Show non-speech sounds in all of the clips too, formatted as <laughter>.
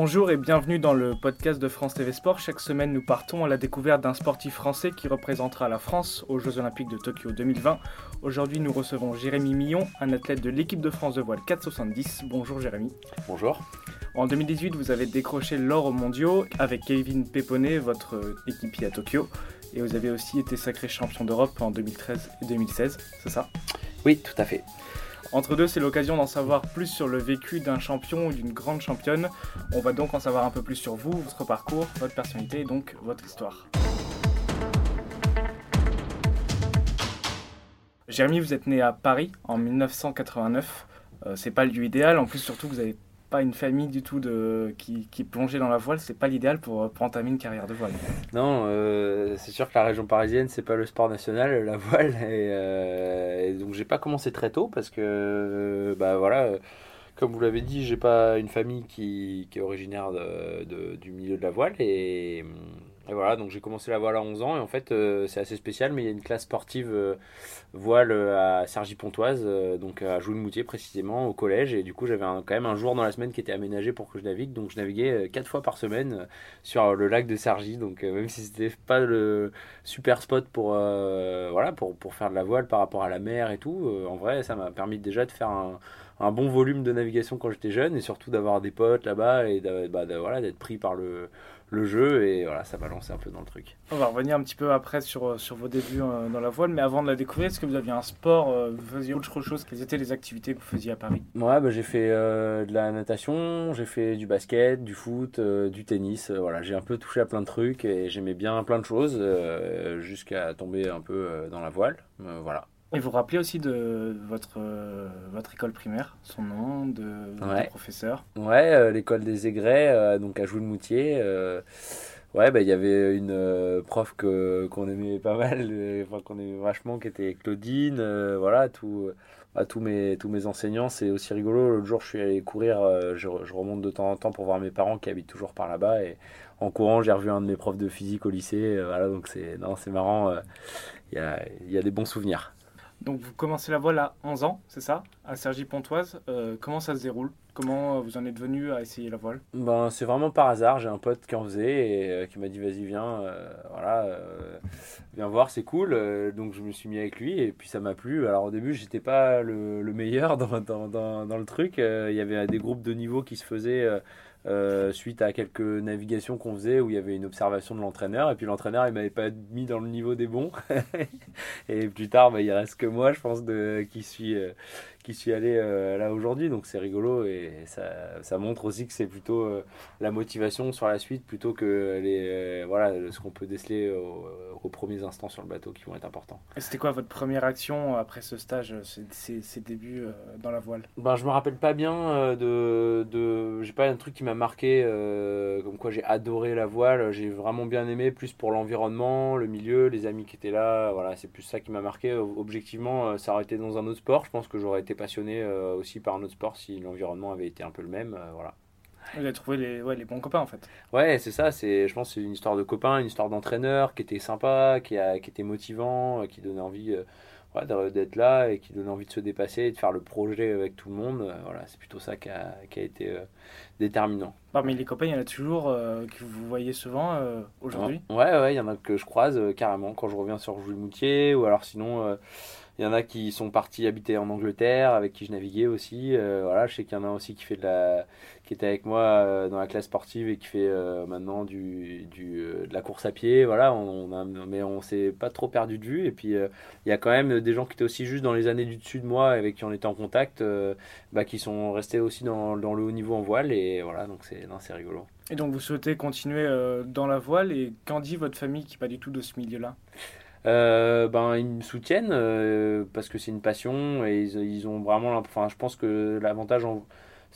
Bonjour et bienvenue dans le podcast de France TV Sport. Chaque semaine, nous partons à la découverte d'un sportif français qui représentera la France aux Jeux Olympiques de Tokyo 2020. Aujourd'hui, nous recevons Jérémy Millon, un athlète de l'équipe de France de voile 470. Bonjour Jérémy. Bonjour. En 2018, vous avez décroché l'or aux mondiaux avec Kevin Peponnet, votre équipier à Tokyo. Et vous avez aussi été sacré champion d'Europe en 2013 et 2016, c'est ça? Oui, tout à fait. Entre deux, c'est l'occasion d'en savoir plus sur le vécu d'un champion ou d'une grande championne. On va donc en savoir un peu plus sur vous, votre parcours, votre personnalité et donc votre histoire. Jérémy, vous êtes né à Paris en 1989. Euh, c'est pas le lieu idéal. En plus, surtout, vous avez pas une famille du tout de, qui, qui est plongée dans la voile, c'est pas l'idéal pour, entamer une carrière de voile. Non, euh, c'est sûr que la région parisienne, c'est pas le sport national, la voile. <laughs> Euh, et donc j'ai pas commencé très tôt parce que, euh, bah voilà, comme vous l'avez dit, j'ai pas une famille qui, qui est originaire de, du milieu de la voile. Et voilà, donc j'ai commencé la voile à 11 ans. Et en fait, euh, c'est assez spécial, mais il y a une classe sportive euh, voile à Cergy-Pontoise, euh, donc à Jouy-le-Moutier précisément, au collège. Et du coup, j'avais quand même un jour dans la semaine qui était aménagé pour que je navigue. Donc je naviguais quatre fois par semaine sur le lac de Cergy. Donc même si c'était pas le super spot pour, voilà, pour, faire de la voile par rapport à la mer et tout, en vrai, ça m'a permis déjà de faire un bon volume de navigation quand j'étais jeune et surtout d'avoir des potes là-bas et bah, d'être pris par le, le jeu et voilà, ça m'a lancé un peu dans le truc. On va revenir un petit peu après sur, sur vos débuts euh, dans la voile, mais avant de la découvrir, est-ce que vous aviez un sport, euh, vous faisiez autre chose? Quelles étaient les activités que vous faisiez à Paris? Ouais, bah, j'ai fait euh, de la natation, j'ai fait du basket, du foot, du tennis. voilà, j'ai un peu touché à plein de trucs et j'aimais bien plein de choses jusqu'à tomber un peu dans la voile. voilà. Et vous rappelez aussi de votre, euh, votre école primaire, son nom, de, ouais. professeur Ouais, euh, l'école des Aigrets, euh, donc à Jouy-le-Moutier. ouais, bah, il y avait une prof que, qu'on aimait pas mal, enfin, qu'on aimait vachement, qui était Claudine. voilà, tout, bah, tous, mes, tous mes enseignants, c'est aussi rigolo. L'autre jour, je suis allé courir, je, je, remonte de temps en temps pour voir mes parents qui habitent toujours par là-bas. Et en courant, j'ai revu un de mes profs de physique au lycée. voilà, donc c'est, non, c'est marrant. Il y, a, y a des bons souvenirs. Donc vous commencez la voile à 11 ans, c'est ça, à Cergy-Pontoise. Euh, comment ça se déroule? Comment vous en êtes venu à essayer la voile? Ben, C'est vraiment par hasard. J'ai un pote qui en faisait et euh, qui m'a dit vas-y viens, euh, voilà, viens voir, c'est cool. donc je me suis mis avec lui et puis ça m'a plu. Alors au début j'étais pas le, le meilleur <laughs> dans, le truc. Il y avait des groupes de niveau qui se faisaient euh, suite à quelques navigations qu'on faisait où il y avait une observation de l'entraîneur et puis l'entraîneur il m'avait pas mis dans le niveau des bons. <laughs> Et plus tard bah, il reste que moi je pense de qui suis euh, qui suis allé euh, là aujourd'hui. Donc c'est rigolo et ça, ça, montre aussi que c'est plutôt euh, la motivation sur la suite plutôt que les, euh, voilà, ce qu'on peut déceler aux premiers instants sur le bateau qui vont être importants. Et c'était quoi votre première action après ce stage, ces, ces, débuts dans la voile? Ben, Je me rappelle pas bien de. de j'ai pas un truc qui m'a marqué, comme quoi j'ai adoré la voile. J'ai vraiment bien aimé, plus pour l'environnement, le milieu, les amis qui étaient là. Voilà, c'est plus ça qui m'a marqué. Objectivement, ça aurait été dans un autre sport. Je pense que j'aurais été passionné euh, aussi par notre sport si l'environnement avait été un peu le même. Euh, voilà. Vous avez trouvé les, ouais, les bons copains en fait. Ouais, c'est ça. C'est, je pense c'est une histoire de copains, une histoire d'entraîneur qui était sympa, qui, a, qui était motivant, euh, qui donnait envie d'être là et qui donnait envie de se dépasser et de faire le projet avec tout le monde. Voilà, c'est plutôt ça qui a, qui a été déterminant. Parmi les copains, il y en a toujours que vous voyez souvent aujourd'hui Ouais, ouais, il y en a que je croise carrément quand je reviens sur Jouy-Moutier ou alors sinon il y en a qui sont partis habiter en Angleterre, avec qui je naviguais aussi. Euh, voilà, je sais qu'il y en a aussi qui fait de la, qui était avec moi euh, dans la classe sportive et qui fait euh, maintenant du, du de la course à pied. Voilà, on, a, mais on s'est pas trop perdu de vue. Et puis il y a quand même des gens qui étaient aussi juste dans les années du dessus de moi, avec qui on était en contact, bah, qui sont restés aussi dans, dans, le haut niveau en voile. Et voilà, donc c'est, c'est rigolo. Et donc vous souhaitez continuer dans la voile. Et qu'en dit votre famille qui n'est pas du tout de ce milieu-là? Euh, ben, ils me soutiennent euh, parce que c'est une passion et ils, ont vraiment. Enfin, je pense que l'avantage, en,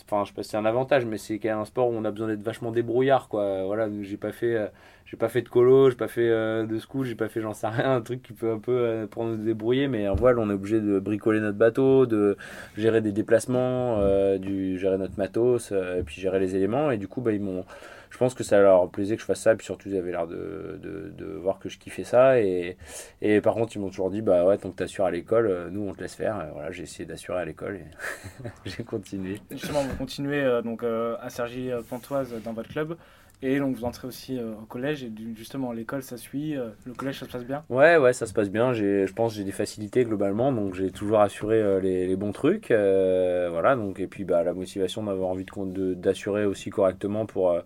enfin, je sais pas si c'est un avantage, mais c'est y a un sport où on a besoin d'être vachement débrouillard, quoi. Voilà, j'ai pas fait, euh, j'ai pas fait de colo, j'ai pas fait de school, j'ai pas fait, j'en sais rien, un truc qui peut un peu pour nous débrouiller, mais en voile, on est obligé de bricoler notre bateau, de gérer des déplacements, du gérer notre matos, et puis gérer les éléments, et du coup, bah, ils m'ont je pense que ça leur plaisait que je fasse ça. Et puis surtout, ils avaient l'air de, voir que je kiffais ça. Et, par contre, ils m'ont toujours dit Bah ouais, tant que tu assures à l'école, euh, nous on te laisse faire. voilà, j'ai essayé d'assurer à l'école et <laughs> j'ai continué. Justement, vous continuez donc à Sergi Pontoise dans votre club. Et donc vous entrez aussi euh, au collège et justement l'école ça suit, euh, le collège ça se passe bien? Ouais ouais ça se passe bien, je pense j'ai des facilités globalement donc j'ai toujours assuré euh, les, bons trucs. voilà donc et puis bah, la motivation d'avoir envie de, d'assurer aussi correctement pour,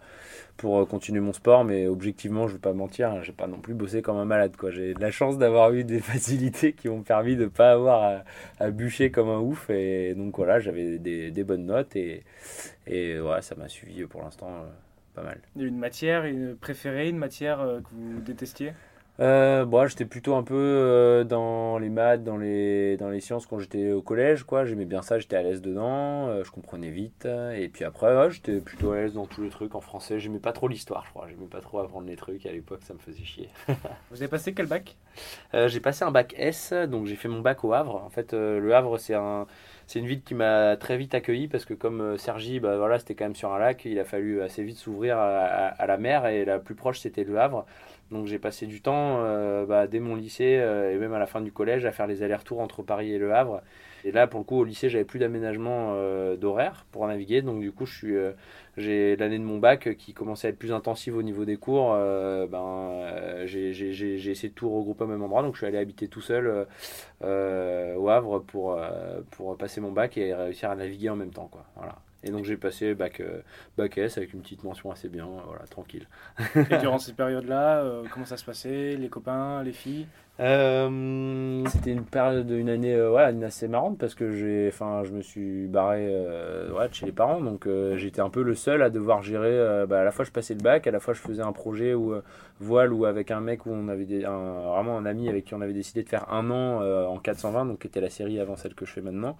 pour continuer mon sport mais objectivement je ne vais pas mentir, hein, j'ai pas non plus bossé comme un malade quoi. J'ai de la chance d'avoir eu des <laughs> facilités qui m'ont permis de ne pas avoir à, bûcher comme un ouf et donc voilà j'avais des, bonnes notes et, et ça m'a suivi pour l'instant pas mal. Une matière une préférée, une matière euh, que vous détestiez? Euh, bon, j'étais plutôt un peu euh, dans les maths, dans les, dans les sciences quand j'étais au collège, quoi. J'aimais bien ça, j'étais à l'aise dedans, je comprenais vite. Et puis après, j'étais plutôt à l'aise dans tous les trucs en français. J'aimais pas trop l'histoire, je crois. J'aimais pas trop apprendre les trucs. À l'époque, ça me faisait chier. <laughs> Vous avez passé quel bac? J'ai passé un bac S, donc j'ai fait mon bac au Havre. En fait, le Havre, c'est un c'est une ville qui m'a très vite accueilli parce que comme euh, Sergi, bah, voilà, c'était quand même sur un lac, il a fallu assez vite s'ouvrir à, la mer et la plus proche c'était le Havre. Donc j'ai passé du temps euh, bah, dès mon lycée euh, et même à la fin du collège à faire les allers-retours entre Paris et le Havre. Et là, pour le coup, au lycée, j'avais plus d'aménagement euh, d'horaire pour naviguer. Donc, du coup, je suis, j'ai l'année de mon bac qui commençait à être plus intensive au niveau des cours. Ben, j'ai, essayé de tout regrouper au même endroit. Donc, je suis allé habiter tout seul au Havre pour, pour passer mon bac et réussir à naviguer en même temps. Quoi. Voilà. Et donc j'ai passé bac, bac S avec une petite mention assez bien, voilà, tranquille. et <laughs> durant cette période-là, comment ça se passait Les copains, les filles? Euh, c'était une période, une année euh, ouais, assez marrante parce que j'ai, enfin, je me suis barré euh, ouais, chez les parents, donc j'étais un peu le seul à devoir gérer. Bah, à la fois je passais le bac, à la fois je faisais un projet ou voile ou avec un mec où on avait des, un, vraiment un ami avec qui on avait décidé de faire un an en 420, donc qui était la série avant celle que je fais maintenant.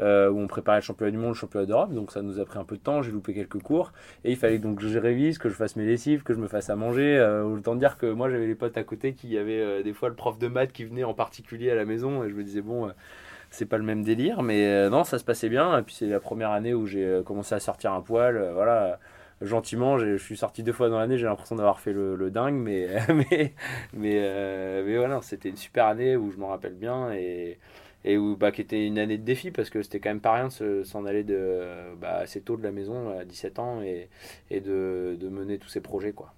Euh, où on préparait le championnat du monde, le championnat d'Europe. Donc ça nous a pris un peu de temps, j'ai loupé quelques cours. Et il fallait donc que je révise, que je fasse mes lessives, que je me fasse à manger. Euh, autant dire que moi j'avais les potes à côté qui avaient euh, des fois le prof de maths qui venait en particulier à la maison. Et je me disais, bon, c'est pas le même délire. Mais non, ça se passait bien. Et puis c'est la première année où j'ai commencé à sortir un poil. voilà gentiment. Je suis sorti deux fois dans l'année, j'ai l'impression d'avoir fait le, dingue, mais, <laughs> mais, mais, voilà, c'était une super année où je m'en rappelle bien. Et, et où, bah, qui était une année de défi parce que c'était quand même pas rien de s'en aller de, bah, assez tôt de la maison à 17 ans et, et de, de, mener tous ces projets. Quoi.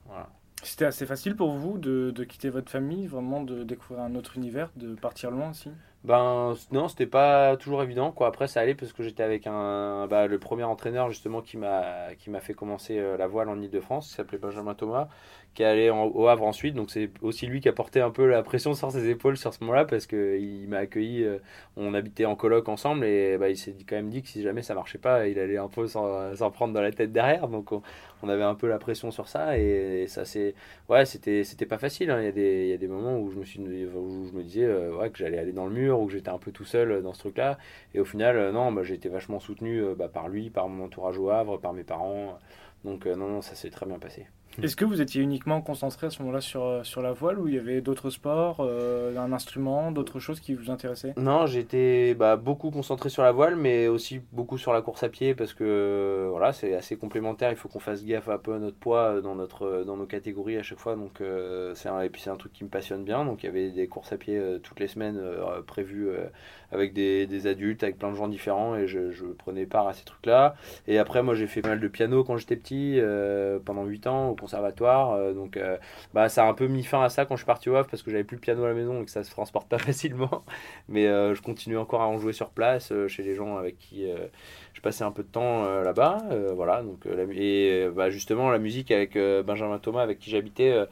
C'était assez facile pour vous de, de, quitter votre famille, vraiment de découvrir un autre univers, de partir loin aussi? Ben non, c'était pas toujours évident. Quoi. Après, ça allait parce que j'étais avec un, bah, le premier entraîneur justement qui m'a qui m'a fait commencer euh, la voile en Ile-de-France, qui s'appelait Benjamin Thomas, qui est allé au Havre ensuite. Donc c'est aussi lui qui a porté un peu la pression sur ses épaules sur ce moment-là parce qu'il m'a accueilli. Euh, on habitait en coloc ensemble et bah, il s'est quand même dit que si jamais ça marchait pas, il allait un peu s'en prendre dans la tête derrière. Donc on, avait un peu la pression sur ça et, ça c'est ouais c'était c'était pas facile. Hein. Il, y a des, moments où je me suis où je me disais euh, ouais, que j'allais aller dans le mur ou que j'étais un peu tout seul dans ce truc-là. Et au final euh, non, bah, j'ai été vachement soutenu bah, par lui, par mon entourage au Havre, par mes parents. Donc non non ça s'est très bien passé. Est-ce que vous étiez concentré à ce moment-là sur, euh, sur la voile ou il y avait d'autres sports, euh, un instrument, d'autres choses qui vous intéressaient? Non, j'étais bah, beaucoup concentré sur la voile, mais aussi beaucoup sur la course à pied parce que voilà, c'est assez complémentaire. Il faut qu'on fasse gaffe un peu à notre poids dans, notre, dans nos catégories à chaque fois. Donc, euh, c'est et puis c'est un truc qui me passionne bien. Donc, il y avait des courses à pied toutes les semaines prévues avec des, adultes, avec plein de gens différents et je, prenais part à ces trucs-là. Et après, moi, j'ai fait mal de piano quand j'étais petit, pendant 8 ans conservatoire. Euh, donc euh, bah, ça a un peu mis fin à ça quand je suis parti au Havre parce que j'avais plus le piano à la maison et que ça se transporte pas <laughs> facilement. Mais euh, je continue encore à en jouer sur place chez les gens avec qui je passais un peu de temps là-bas. voilà, donc, et bah, justement la musique avec Benjamin Thomas avec qui j'habitais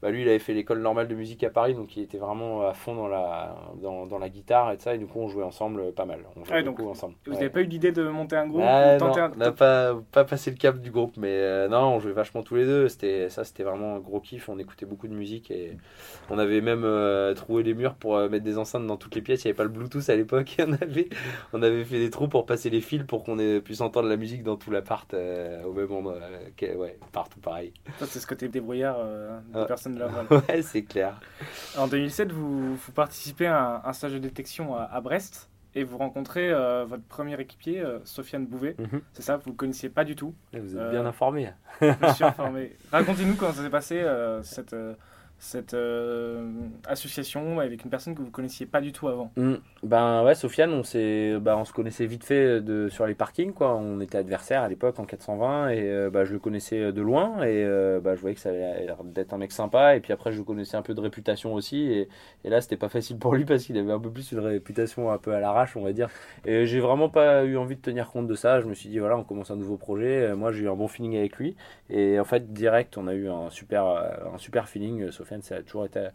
bah, lui, il avait fait l'école normale de musique à Paris, donc il était vraiment à fond dans la, dans, dans la guitare et tout ça. Et du coup, on jouait ensemble pas mal. On jouait beaucoup ensemble. Vous n'avez pas eu l'idée de monter un groupe ah, non, On n'a pas, pas passé le cap du groupe, mais euh, non, on jouait vachement tous les deux. C'était, ça, c'était vraiment un gros kiff. On écoutait beaucoup de musique et on avait même euh, trouvé les murs pour euh, mettre des enceintes dans toutes les pièces. Il n'y avait pas le Bluetooth à l'époque. <laughs> on, avait, on avait fait des trous pour passer les fils pour qu'on puisse entendre la musique dans tout l'appart au même endroit. ouais, partout pareil. c'est ce côté débrouillard des personnes de la <laughs> ouais, c'est clair. En 2007, vous, vous, participez à un, stage de détection à, Brest et vous rencontrez euh, votre premier équipier, euh, Sofiane Bouvet. Mhm. C'est ça, vous ne le connaissiez pas du tout. Vous êtes bien euh, informé. Je suis <laughs> informé. Racontez-nous comment ça s'est passé, cette, cette euh, association avec une personne que vous connaissiez pas du tout avant mm. Ben ouais, Sofiane, on, bah, on se connaissait vite fait de, sur les parkings. Quoi. On était adversaires à l'époque en 420 et euh, bah, je le connaissais de loin et euh, bah, je voyais que ça avait l'air d'être un mec sympa. Et puis après, je le connaissais un peu de réputation aussi. Et, et là, c'était pas facile pour lui parce qu'il avait un peu plus une réputation un peu à l'arrache, on va dire. Et j'ai vraiment pas eu envie de tenir compte de ça. Je me suis dit, voilà, on commence un nouveau projet. Moi, j'ai eu un bon feeling avec lui. Et en fait, direct, on a eu un super, un super feeling. Sofiane, ça a toujours été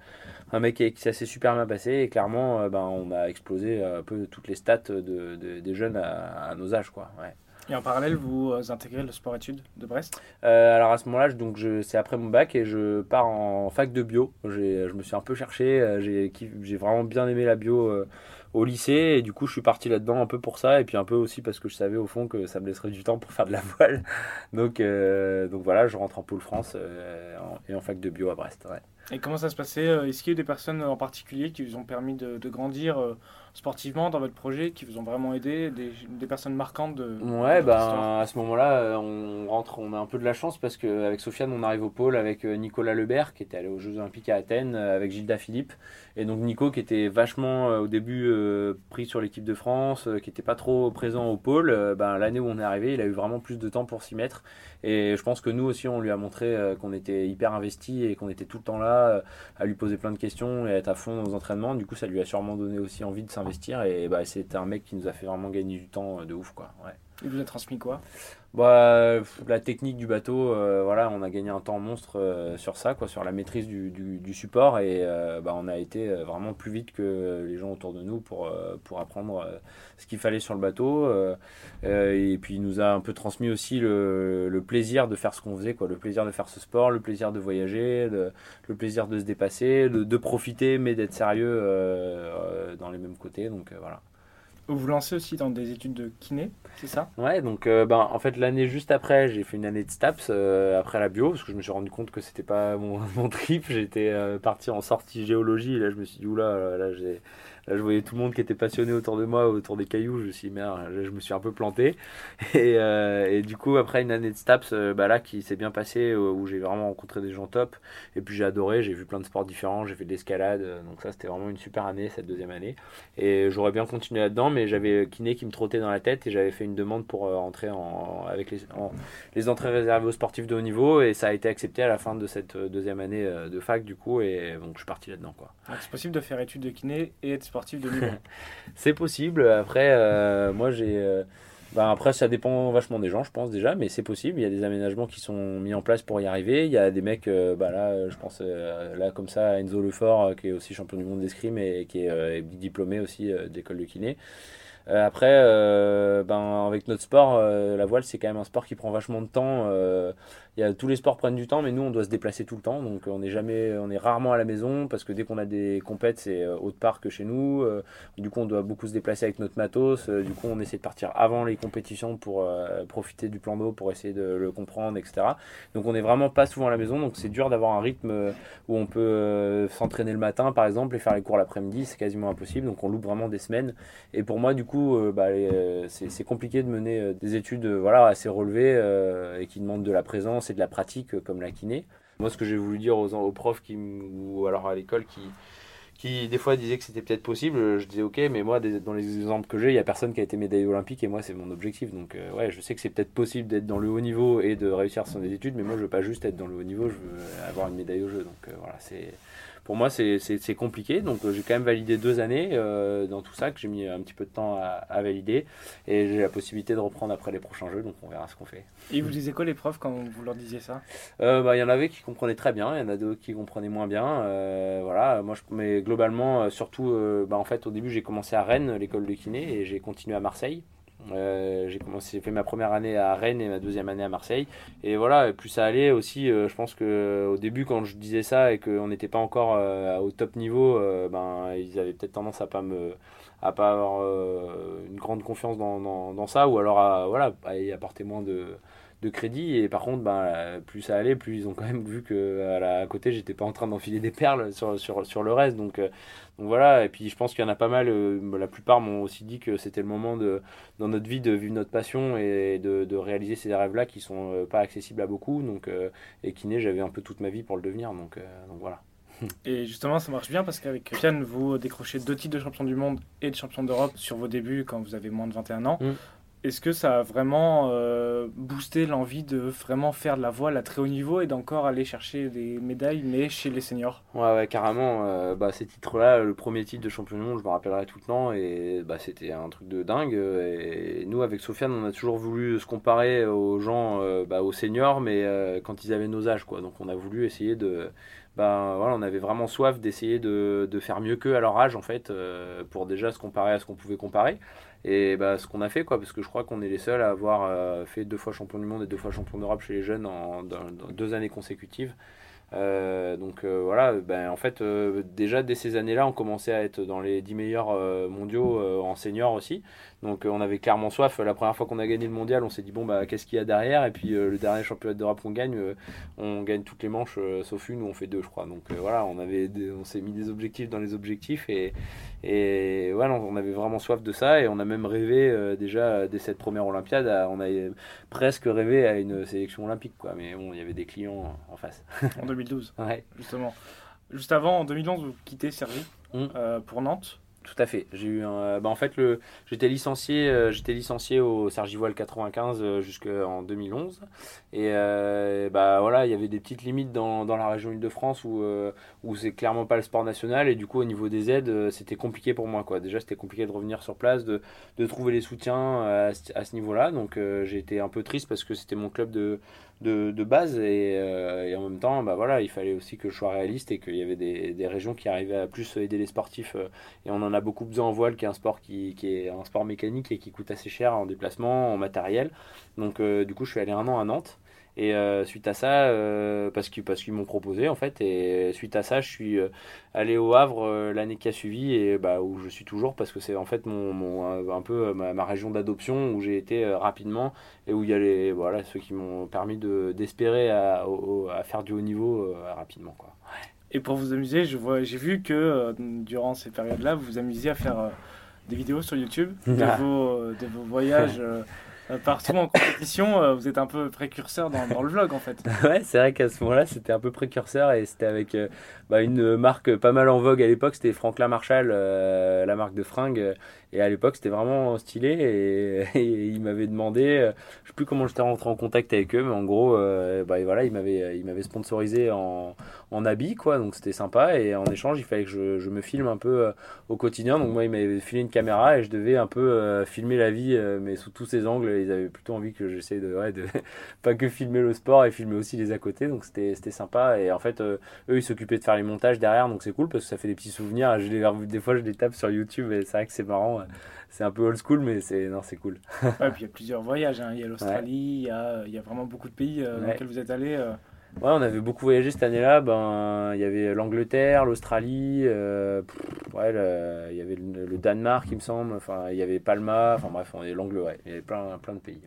un mec qui, s'est super bien passé. Et clairement, euh, ben, on a explosé un peu toutes les stats de, des jeunes à, nos âges. Quoi. Ouais. Et en parallèle, vous euh, intégrez le sport-études de Brest? Euh, Alors à ce moment-là, donc c'est après mon bac et je pars en fac de bio. Je me suis un peu cherché, j'ai vraiment bien aimé la bio au lycée et du coup je suis parti là-dedans un peu pour ça et puis un peu aussi parce que je savais au fond que ça me laisserait du temps pour faire de la <laughs> voile. Donc, donc voilà, je rentre en pôle France et en fac de bio à Brest. Ouais. Et comment ça se passait euh, Est-ce qu'il y a eu des personnes en particulier qui vous ont permis de, de grandir euh, sportivement dans votre projet, qui vous ont vraiment aidé Des, des personnes marquantes de Ouais, ben, à ce moment-là, euh, on rentre, on a un peu de la chance parce qu'avec Sofiane, on arrive au pôle avec Nicolas Lebert qui était allé aux Jeux Olympiques à Athènes, avec Gilda Philippe. Et donc Nico qui était vachement au début pris sur l'équipe de France, qui n'était pas trop présent au pôle, ben, l'année où on est arrivé, il a eu vraiment plus de temps pour s'y mettre. Et je pense que nous aussi, on lui a montré qu'on était hyper investi et qu'on était tout le temps là euh, à lui poser plein de questions et être à fond dans nos entraînements. Du coup, ça lui a sûrement donné aussi envie de s'investir. Et bah, c'était un mec qui nous a fait vraiment gagner du temps euh, de ouf. Quoi. Il vous a transmis quoi bah, La technique du bateau, euh, voilà, on a gagné un temps monstre euh, sur ça, quoi, sur la maîtrise du, du, support. Et euh, bah, on a été vraiment plus vite que les gens autour de nous pour, pour apprendre ce qu'il fallait sur le bateau. et puis il nous a un peu transmis aussi le, plaisir de faire ce qu'on faisait, quoi, le plaisir de faire ce sport, le plaisir de voyager, le plaisir de se dépasser, de, de profiter, mais d'être sérieux dans les mêmes côtés. Donc voilà. Vous vous lancez aussi dans des études de kiné, c'est ça? Ouais, donc euh, ben, en fait l'année juste après, j'ai fait une année de STAPS euh, après la bio, parce que je me suis rendu compte que c'était pas mon, <laughs> trip. J'étais euh, parti en sortie géologie, et là je me suis dit, oula, là j'ai Là, je voyais tout le monde qui était passionné autour de moi, autour des cailloux. Je me suis dit, merde, je me suis un peu planté. <laughs> Et, euh, et du coup, après une année de STAPS, euh, bah là, qui s'est bien passé, euh, où j'ai vraiment rencontré des gens top. Et puis j'ai adoré, j'ai vu plein de sports différents, j'ai fait de l'escalade. Donc ça, c'était vraiment une super année, cette deuxième année. Et j'aurais bien continué là-dedans, mais j'avais kiné qui me trottait dans la tête et j'avais fait une demande pour entrer en, avec les, les entrées réservées aux sportifs de haut niveau. Et ça a été accepté à la fin de cette deuxième année de fac, du coup. Et donc je suis parti là-dedans. quoi. Ah, c'est possible de faire études de kiné et être de <laughs> C'est possible. Après, euh, moi, j'ai. Euh, bah, après, ça dépend vachement des gens, je pense déjà, mais c'est possible. Il y a des aménagements qui sont mis en place pour y arriver. Il y a des mecs, euh, bah, là, je pense, là, comme ça, Enzo Lefort, qui est aussi champion du monde d'escrime et qui est diplômé aussi d'école de kiné. après, ben, avec notre sport, la voile, c'est quand même un sport qui prend vachement de temps y a, tous les sports prennent du temps, mais nous, on doit se déplacer tout le temps. Donc, on est jamais, on est rarement à la maison parce que dès qu'on a des compètes, c'est euh, autre part que chez nous. Euh, du coup, on doit beaucoup se déplacer avec notre matos. Euh, du coup, on essaie de partir avant les compétitions pour profiter du plan d'eau, pour essayer de le comprendre, etc. Donc, on est vraiment pas souvent à la maison. Donc, c'est dur d'avoir un rythme où on peut s'entraîner le matin, par exemple, et faire les cours l'après-midi. C'est quasiment impossible. Donc, on loupe vraiment des semaines. Et pour moi, du coup, bah, c'est compliqué de mener des études voilà, assez relevées et qui demandent de la présence c'est de la pratique euh, comme la kiné. Moi, ce que j'ai voulu dire aux, profs qui, ou alors à l'école qui, qui des fois disaient que c'était peut-être possible, je disais ok, mais moi dans les exemples que j'ai, il n'y a personne qui a été médaillé olympique et moi c'est mon objectif. Donc euh, ouais, je sais que c'est peut-être possible d'être dans le haut niveau et de réussir son études, mais moi je veux pas juste être dans le haut niveau, je veux avoir une médaille au jeu. Donc euh, voilà, c'est pour moi, c'est compliqué. Donc, euh, j'ai quand même validé deux années euh, dans tout ça, que j'ai mis un petit peu de temps à, valider. Et j'ai la possibilité de reprendre après les prochains jeux. Donc, on verra ce qu'on fait. Et vous disiez quoi les profs quand vous leur disiez ça? Euh, bah, Il y en avait qui comprenaient très bien. Il y en a d'autres qui comprenaient moins bien. voilà. Moi, je, mais globalement, surtout, bah, en fait, au début, j'ai commencé à Rennes, l'école de kiné, et j'ai continué à Marseille. Euh, j'ai commencé, fait ma première année à Rennes et ma deuxième année à Marseille. Et voilà, plus ça allait aussi. Euh, je pense que au début, quand je disais ça et qu'on n'était pas encore euh, au top niveau, ben ils avaient peut-être tendance à pas me, à pas avoir une grande confiance dans, dans, dans, ça, ou alors à voilà, à y apporter moins de de crédit et par contre ben, plus ça allait plus ils ont quand même vu que à, la, à côté j'étais pas en train d'enfiler des perles sur, sur, sur le reste donc donc voilà, et puis je pense qu'il y en a pas mal, euh, la plupart m'ont aussi dit que c'était le moment de, dans notre vie de vivre notre passion et de, de réaliser ces rêves-là qui sont euh, pas accessibles à beaucoup. Donc, euh, et kiné, j'avais un peu toute ma vie pour le devenir. Donc, donc voilà. <laughs> Et justement, ça marche bien parce qu'avec Sofiane, vous décrochez deux titres de champion du monde et de champion d'Europe sur vos débuts quand vous avez moins de 21 ans. Mm. Est-ce que ça a vraiment euh, boosté l'envie de vraiment faire de la voile à très haut niveau et d'encore aller chercher des médailles, mais chez les seniors? Ouais, ouais carrément. Euh, bah, ces titres-là, le premier titre de champion je me rappellerai tout le temps, et bah, c'était un truc de dingue. Et nous, avec Sofiane, on a toujours voulu se comparer aux gens, euh, bah, aux seniors, mais quand ils avaient nos âges. Quoi. Donc on a voulu essayer de ben voilà, on avait vraiment soif d'essayer de, de, faire mieux qu'eux à leur âge en fait, pour déjà se comparer à ce qu'on pouvait comparer. Et bah, ce qu'on a fait, quoi, parce que je crois qu'on est les seuls à avoir euh, fait deux fois champion du monde et deux fois champion d'Europe chez les jeunes en, dans deux années consécutives. Euh, donc euh, voilà, ben, en fait, déjà dès ces années-là, on commençait à être dans les 10 meilleurs mondiaux en senior aussi. Donc on avait clairement soif. La première fois qu'on a gagné le mondial, on s'est dit bon, bah qu'est-ce qu'il y a derrière? Et puis le dernier championnat d'Europe qu'on gagne, on gagne toutes les manches sauf une où on fait deux, je crois. Donc voilà, on, avait on s'est mis des objectifs dans les objectifs et, et voilà, on avait vraiment soif de ça. Et on a même rêvé déjà dès cette première Olympiade, on a presque rêvé à une sélection olympique. Quoi. Mais bon, il y avait des clients en face. En 2012. <laughs> Ouais. Justement. Juste avant, en 2011, vous quittez Sergi mmh. euh, pour Nantes. Tout à fait. J'ai eu bah en fait le j'étais licencié euh, j'étais licencié au Sergivoile 95 euh, jusqu'en 2011 et euh, bah voilà il y avait des petites limites dans, dans la région Île-de-France où où c'est clairement pas le sport national et du coup au niveau des aides c'était compliqué pour moi quoi. Déjà c'était compliqué de revenir sur place de, de trouver les soutiens à, à ce niveau-là donc j'ai été un peu triste parce que c'était mon club de de, base et, et, en même temps bah voilà il fallait aussi que je sois réaliste et qu'il y avait des, régions qui arrivaient à plus aider les sportifs et on en a beaucoup besoin en voile, qui est un sport qui, qui, est un sport mécanique et qui coûte assez cher en déplacement, en matériel. Donc euh, du coup, je suis allé un an à Nantes. Et euh, suite à ça, euh, parce qu'ils parce qu'ils m'ont proposé en fait, et suite à ça, je suis allé au Havre l'année qui a suivi et bah où je suis toujours parce que c'est en fait mon, mon un peu ma, région d'adoption où j'ai été rapidement et où il y a les voilà ceux qui m'ont permis de d'espérer à, à, faire du haut niveau rapidement quoi. Et pour vous amuser, je vois, j'ai vu que euh, durant ces périodes-là, vous vous amusiez à faire euh, des vidéos sur YouTube de, ah. vos, euh, de vos voyages <laughs> partout en compétition. vous êtes un peu précurseur dans, le vlog en fait. <laughs> ouais, c'est vrai qu'à ce moment-là, c'était un peu précurseur et c'était avec bah, une marque pas mal en vogue à l'époque, c'était Franklin Marshall, la marque de fringues. Et à l'époque, c'était vraiment stylé. Et, <laughs> et il m'avait demandé, je sais plus comment j'étais rentré en contact avec eux, mais en gros, bah, voilà, il m'avait, il m'avait sponsorisé en, en habit, quoi. Donc c'était sympa. Et en échange, il fallait que je, je me filme un peu euh, au quotidien. Donc moi, il m'avait filé une caméra et je devais un peu euh, filmer la vie, euh, mais sous tous ses angles. Ils avaient plutôt envie que j'essaie de, ouais, de <laughs> pas que filmer le sport et filmer aussi les à côté. Donc c'était sympa. Et en fait, eux, ils s'occupaient de faire les montages derrière. Donc c'est cool parce que ça fait des petits souvenirs. Je les, des fois, je les tape sur YouTube et c'est vrai que c'est marrant. C'est un peu old school, mais c'est non, c'est cool. ouais, puis il y a plusieurs voyages. Hein. Il y a l'Australie, il, y a, il y a vraiment beaucoup de pays dans lesquels vous êtes allé. Ouais, on avait beaucoup voyagé cette année-là. Ben, il y avait l'Angleterre, l'Australie, euh, ouais, il y avait le, Danemark, il me semble. Enfin, il y avait Palma. Enfin bref, l'Angle, ouais. Il y avait plein, plein de pays.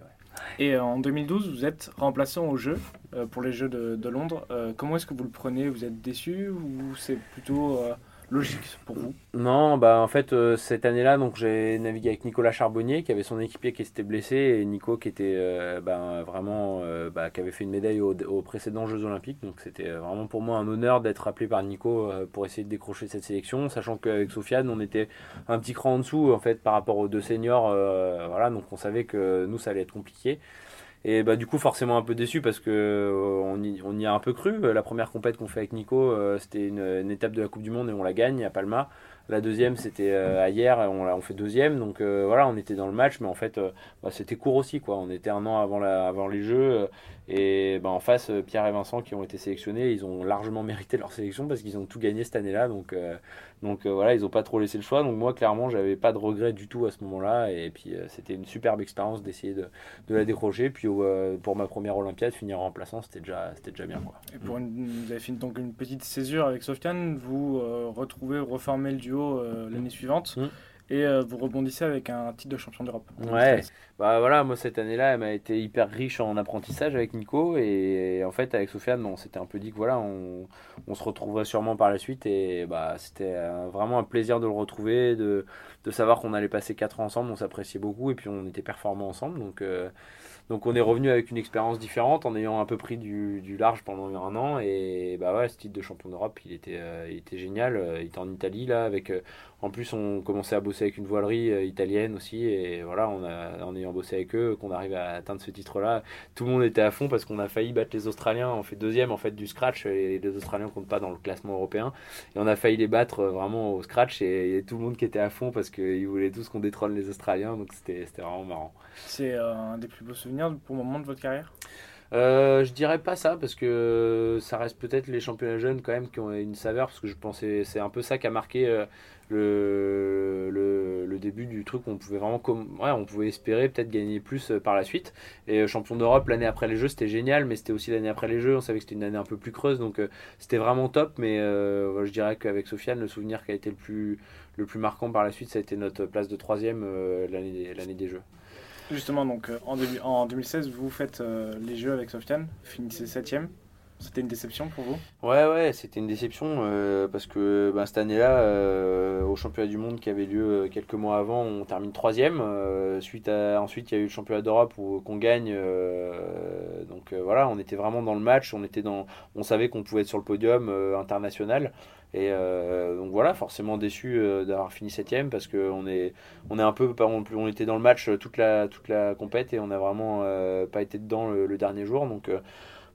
Et euh, en 2012, vous êtes remplaçant au jeu euh, pour les Jeux de, de Londres. comment est-ce que vous le prenez? Vous êtes déçu ou c'est plutôt logique pour vous Non, bah en fait euh, cette année-là, donc j'ai navigué avec Nicolas Charbonnier qui avait son équipier qui s'était blessé et Nico qui était euh, bah, vraiment euh, bah, qui avait fait une médaille aux au précédents Jeux Olympiques. Donc c'était vraiment pour moi un honneur d'être appelé par Nico pour essayer de décrocher cette sélection, sachant qu'avec Sofiane on était un petit cran en dessous en fait par rapport aux deux seniors. voilà, donc on savait que nous ça allait être compliqué. Et bah, du coup, forcément un peu déçu parce que euh, on, y, on, y, a un peu cru. La première compète qu'on fait avec Nico, euh, c'était une, une, étape de la Coupe du Monde et on la gagne à Palma. La deuxième, c'était euh, hier, on, fait deuxième. Donc voilà, on était dans le match, mais en fait, bah, c'était court aussi. Quoi. On était un an avant, les Jeux. Et bah, en face, Pierre et Vincent qui ont été sélectionnés, ils ont largement <laughs> mérité leur sélection parce qu'ils ont tout gagné cette année-là. Donc euh, voilà, ils n'ont pas trop laissé le choix. Donc moi, clairement, j'avais pas de regret du tout à ce moment-là. Et puis euh, c'était une superbe expérience d'essayer de, la décrocher. Puis euh, pour ma première Olympiade, finir en remplaçant, c'était déjà, c'était déjà bien. Quoi. Et pour une, vous avez fait donc une petite césure avec Sofiane. Vous retrouvez, reformez le duo l'année suivante. Mmh et euh, vous rebondissez avec un titre de champion d'Europe. Ouais, bah voilà, moi cette année-là, elle m'a été hyper riche en apprentissage avec Nico et, en fait avec Sofiane, on s'était un peu dit que voilà, on, on, se retrouverait sûrement par la suite et bah c'était vraiment un plaisir de le retrouver, de, de savoir qu'on allait passer 4 ans ensemble, on s'appréciait beaucoup et puis on était performants ensemble donc. Euh, Donc on est revenu avec une expérience différente en ayant un peu pris du, large pendant un an. Et bah ouais, ce titre de champion d'Europe, il était, il était génial. Il était en Italie là, avec en plus, on commençait à bosser avec une voilerie euh, italienne aussi. Et voilà, on en ayant bossé avec eux, qu'on arrive à atteindre ce titre-là. Tout le monde était à fond parce qu'on a failli battre les Australiens. On fait deuxième en fait du scratch. Et les Australiens comptent pas dans le classement européen. Et on a failli les battre euh, vraiment au scratch. Et tout le monde qui était à fond parce qu'ils voulaient tous qu'on détrône les Australiens. Donc c'était vraiment marrant. C'est euh, un des plus beaux souvenirs pour le moment de votre carrière? Euh, je dirais pas ça parce que ça reste peut-être les championnats jeunes quand même qui ont une saveur parce que je pensais c'est un peu ça qui a marqué euh, le, début du truc on pouvait vraiment ouais, on pouvait espérer peut-être gagner plus euh, par la suite et champion d'Europe l'année après les jeux c'était génial mais c'était aussi l'année après les jeux on savait que c'était une année un peu plus creuse donc c'était vraiment top mais je dirais qu'avec Sofiane le souvenir qui a été le plus le plus marquant par la suite ça a été notre place de troisième l'année des jeux. Justement, donc euh, en, en 2016, vous faites euh, les Jeux avec Sofiane, finissez 7 C'était une déception pour vous? Ouais, ouais, c'était une déception euh, parce que ben, cette année-là, au championnat du monde qui avait lieu quelques mois avant, on termine troisième. suite ensuite, il y a eu le championnat d'Europe qu'on gagne. Donc voilà, on était vraiment dans le match. On était dans, on savait qu'on pouvait être sur le podium international. Et euh, donc voilà, forcément déçu euh, d'avoir fini septième parce qu'on est, on est un peu, on était dans le match toute la, toute la compète et on n'a vraiment euh, pas été dedans le, dernier jour. Donc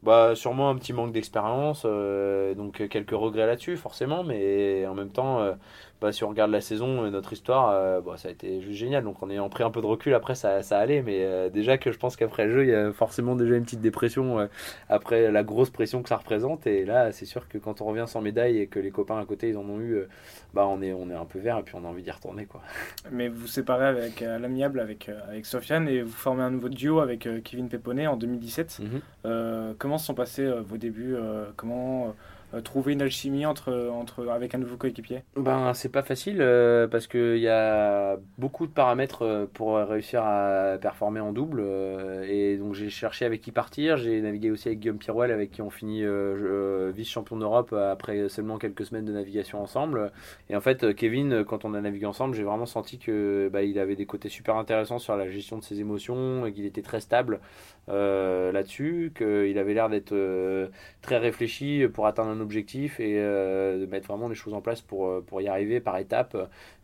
bah, sûrement un petit manque d'expérience, donc quelques regrets là-dessus forcément, mais en même temps, bah, si on regarde la saison, et notre histoire, euh, bah, ça a été juste génial. Donc en ayant pris un peu de recul, après ça, ça allait. Mais euh, déjà que je pense qu'après le jeu, il y a forcément déjà une petite dépression euh, après la grosse pression que ça représente. Et là, c'est sûr que quand on revient sans médaille et que les copains à côté, ils en ont eu, bah, on, est, on est un peu vert et puis on a envie d'y retourner. Quoi. <laughs> Mais vous vous séparez avec, l'amiable avec, avec Sofiane et vous formez un nouveau duo avec Kevin Peponnet en 2017. Mhm. comment se sont passés vos débuts Comment euh, trouver une alchimie entre, entre, avec un nouveau coéquipier Ben, c'est pas facile euh, parce qu'il y a beaucoup de paramètres euh, pour réussir à performer en double. et donc, j'ai cherché avec qui partir. J'ai navigué aussi avec Guillaume Pirouel, avec qui on finit vice-champion d'Europe après seulement quelques semaines de navigation ensemble. Et en fait, Kevin, quand on a navigué ensemble, j'ai vraiment senti que bah, avait des côtés super intéressants sur la gestion de ses émotions, et qu'il était très stable là-dessus, qu'il avait l'air d'être très réfléchi pour atteindre un objectif et euh, de mettre vraiment des choses en place pour, euh, pour y arriver par étapes.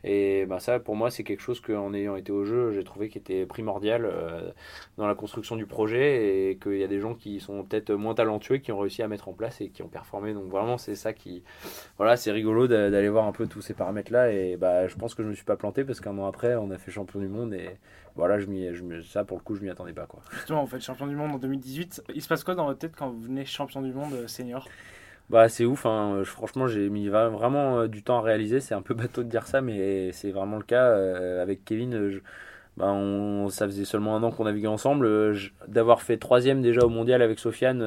Et bah, ça, pour moi, c'est quelque chose qu'en ayant été au jeu, j'ai trouvé qui était primordial euh, dans la construction du projet et qu'il y a des gens qui sont peut-être moins talentueux qui ont réussi à mettre en place et qui ont performé. Donc vraiment, c'est ça qui... Voilà, c'est rigolo d'aller voir un peu tous ces paramètres-là et bah, je pense que je me suis pas planté parce qu'un an après, on a fait champion du monde et voilà, je, je ça pour le coup, je m'y attendais pas. Quoi. Justement, vous faites champion du monde en 2018. Il se passe quoi dans votre tête quand vous venez champion du monde senior? Bah, c'est ouf, hein. franchement j'ai mis vraiment euh, du temps à réaliser, c'est un peu <laughs> bateau de dire ça, mais c'est vraiment le cas. Euh, avec Kevin, euh, bah, on, ça faisait seulement un an qu'on naviguait ensemble. D'avoir fait troisième déjà au mondial avec Sofiane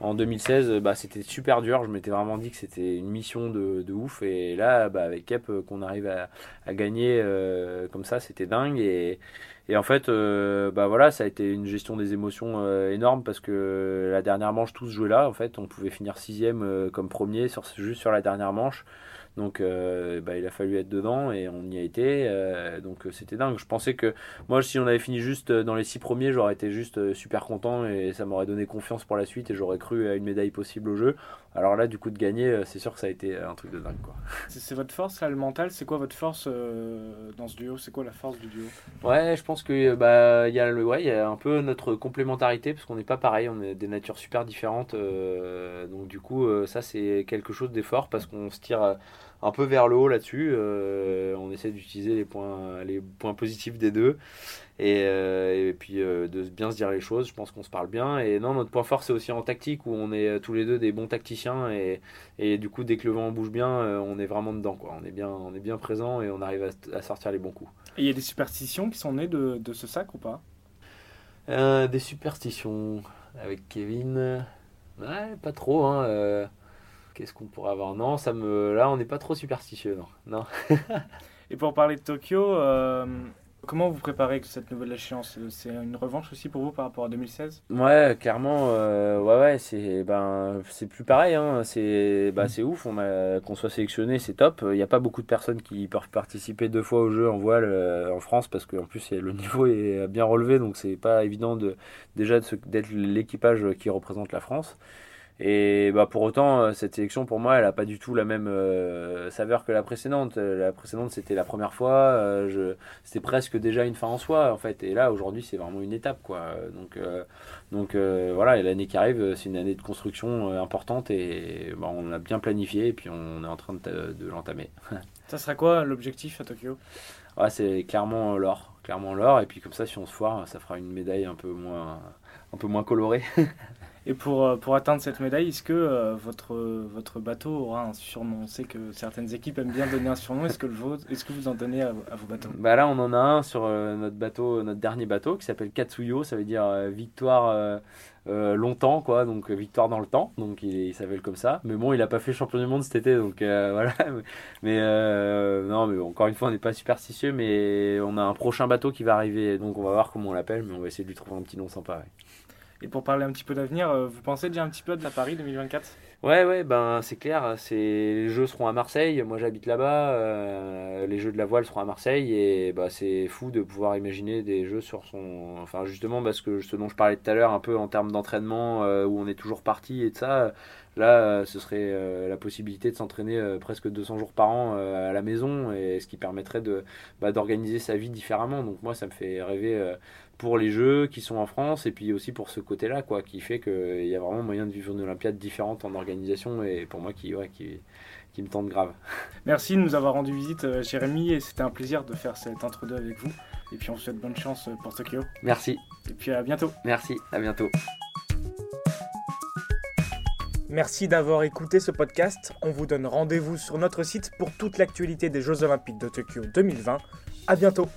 en 2016, bah, c'était super dur. Je m'étais vraiment dit que c'était une mission de, de, ouf. Et là, bah, avec Kep, qu'on arrive à, à gagner comme ça, c'était dingue. Et, et en fait, euh, bah voilà, ça a été une gestion des émotions euh, énorme parce que la dernière manche, tous jouaient là. En fait, on pouvait finir sixième euh, comme premier sur, juste sur la dernière manche. Donc euh, bah, il a fallu être dedans et on y a été. Euh, donc euh, c'était dingue. Je pensais que moi, si on avait fini juste dans les six premiers, j'aurais été juste super content et ça m'aurait donné confiance pour la suite et j'aurais cru à une médaille possible au jeu. Alors là, du coup, de gagner, c'est sûr que ça a été un truc de dingue. Quoi. <laughs> C'est votre force, là, le mental? C'est quoi votre force dans ce duo? C'est quoi la force du duo? Ouais, je pense que bah, y, a le, ouais, y a un peu notre complémentarité parce qu'on n'est pas pareil, on est des natures super différentes. donc du coup, ça c'est quelque chose d'effort parce qu'on se tire un peu vers le haut là-dessus. Euh, on essaie d'utiliser les points, les points positifs des deux. Et, euh, et puis euh, de bien se dire les choses, je pense qu'on se parle bien. Et non, notre point fort, c'est aussi en tactique, où on est tous les deux des bons tacticiens. Et, et du coup, dès que le vent bouge bien, on est vraiment dedans. Quoi. On, est bien, on est bien présent et on arrive à, sortir les bons coups. Et il y a des superstitions qui sont nées de, de ce sac ou pas? Des superstitions avec Kevin Ouais, pas trop. Hein, Qu'est-ce qu'on pourrait avoir? Non, ça me. Là, on n'est pas trop superstitieux, non. non. <laughs> Et pour parler de Tokyo, euh, Comment vous préparez cette nouvelle échéance? C'est une revanche aussi pour vous par rapport à 2016 Ouais, clairement, euh, ouais, ouais, c'est ben, c'est plus pareil. Hein, c'est bah, c'est ouf, on a qu'on soit sélectionné, c'est top. Il n'y a pas beaucoup de personnes qui peuvent participer deux fois au jeu en voile euh, en France parce qu'en plus le niveau est bien relevé, donc c'est pas évident de déjà d'être l'équipage qui représente la France. Et bah, pour autant, euh, cette sélection, pour moi, elle n'a pas du tout la même euh, saveur que la précédente. Euh, la précédente, c'était la première fois. c'était presque déjà une fin en soi, en fait. Et là, aujourd'hui, c'est vraiment une étape, quoi. Donc, donc voilà, l'année qui arrive, c'est une année de construction importante et bah, on a bien planifié et puis on est en train de, de l'entamer. <laughs> ça sera quoi l'objectif à Tokyo? Ouais, C'est clairement l'or. Clairement l'or. Et puis comme ça, si on se foire, ça fera une médaille un peu moins, un peu moins colorée. <laughs> Et pour, euh, pour atteindre cette médaille, est-ce que euh, votre, votre bateau aura un surnom? On sait que certaines équipes aiment bien donner un surnom. Est-ce que, est-ce que vous en donnez à, vos bateaux? Bah Là, on en a un sur euh, notre, bateau, notre dernier bateau qui s'appelle Katsuyo. Ça veut dire victoire longtemps, quoi. Donc victoire dans le temps. Donc il, s'appelle comme ça. Mais bon, il n'a pas fait champion du monde cet été. Donc <laughs> voilà. Mais non, mais encore une fois, on n'est pas superstitieux. Mais on a un prochain bateau qui va arriver. Donc on va voir comment on l'appelle. Mais on va essayer de lui trouver un petit nom sympa. Et pour parler un petit peu d'avenir, euh, vous pensez déjà un petit peu de la Paris 2024 Ouais, ouais, ben c'est clair. C'est les Jeux seront à Marseille. Moi, j'habite là-bas. Euh, les Jeux de la voile seront à Marseille et bah c'est fou de pouvoir imaginer des Jeux sur son. Enfin, justement, parce que ce dont je parlais tout à l'heure, un peu en termes d'entraînement, euh, où on est toujours parti et de ça. Là, ce serait la possibilité de s'entraîner presque 200 jours par an à la maison, et ce qui permettrait de bah, d'organiser sa vie différemment. Donc moi, ça me fait rêver pour les jeux qui sont en France et puis aussi pour ce côté-là, quoi, qui fait qu'il y a vraiment moyen de vivre une Olympiade différente en organisation et pour moi qui, ouais, qui, qui me tente grave. <laughs> Merci de nous avoir rendu visite, euh, Jérémy, et c'était un plaisir de faire cette entre-deux avec vous. Et puis on vous souhaite bonne chance euh, pour Tokyo. Merci. Et puis à bientôt. Merci, à bientôt. Merci d'avoir écouté ce podcast. On vous donne rendez-vous sur notre site pour toute l'actualité des Jeux Olympiques de Tokyo 2020. À bientôt.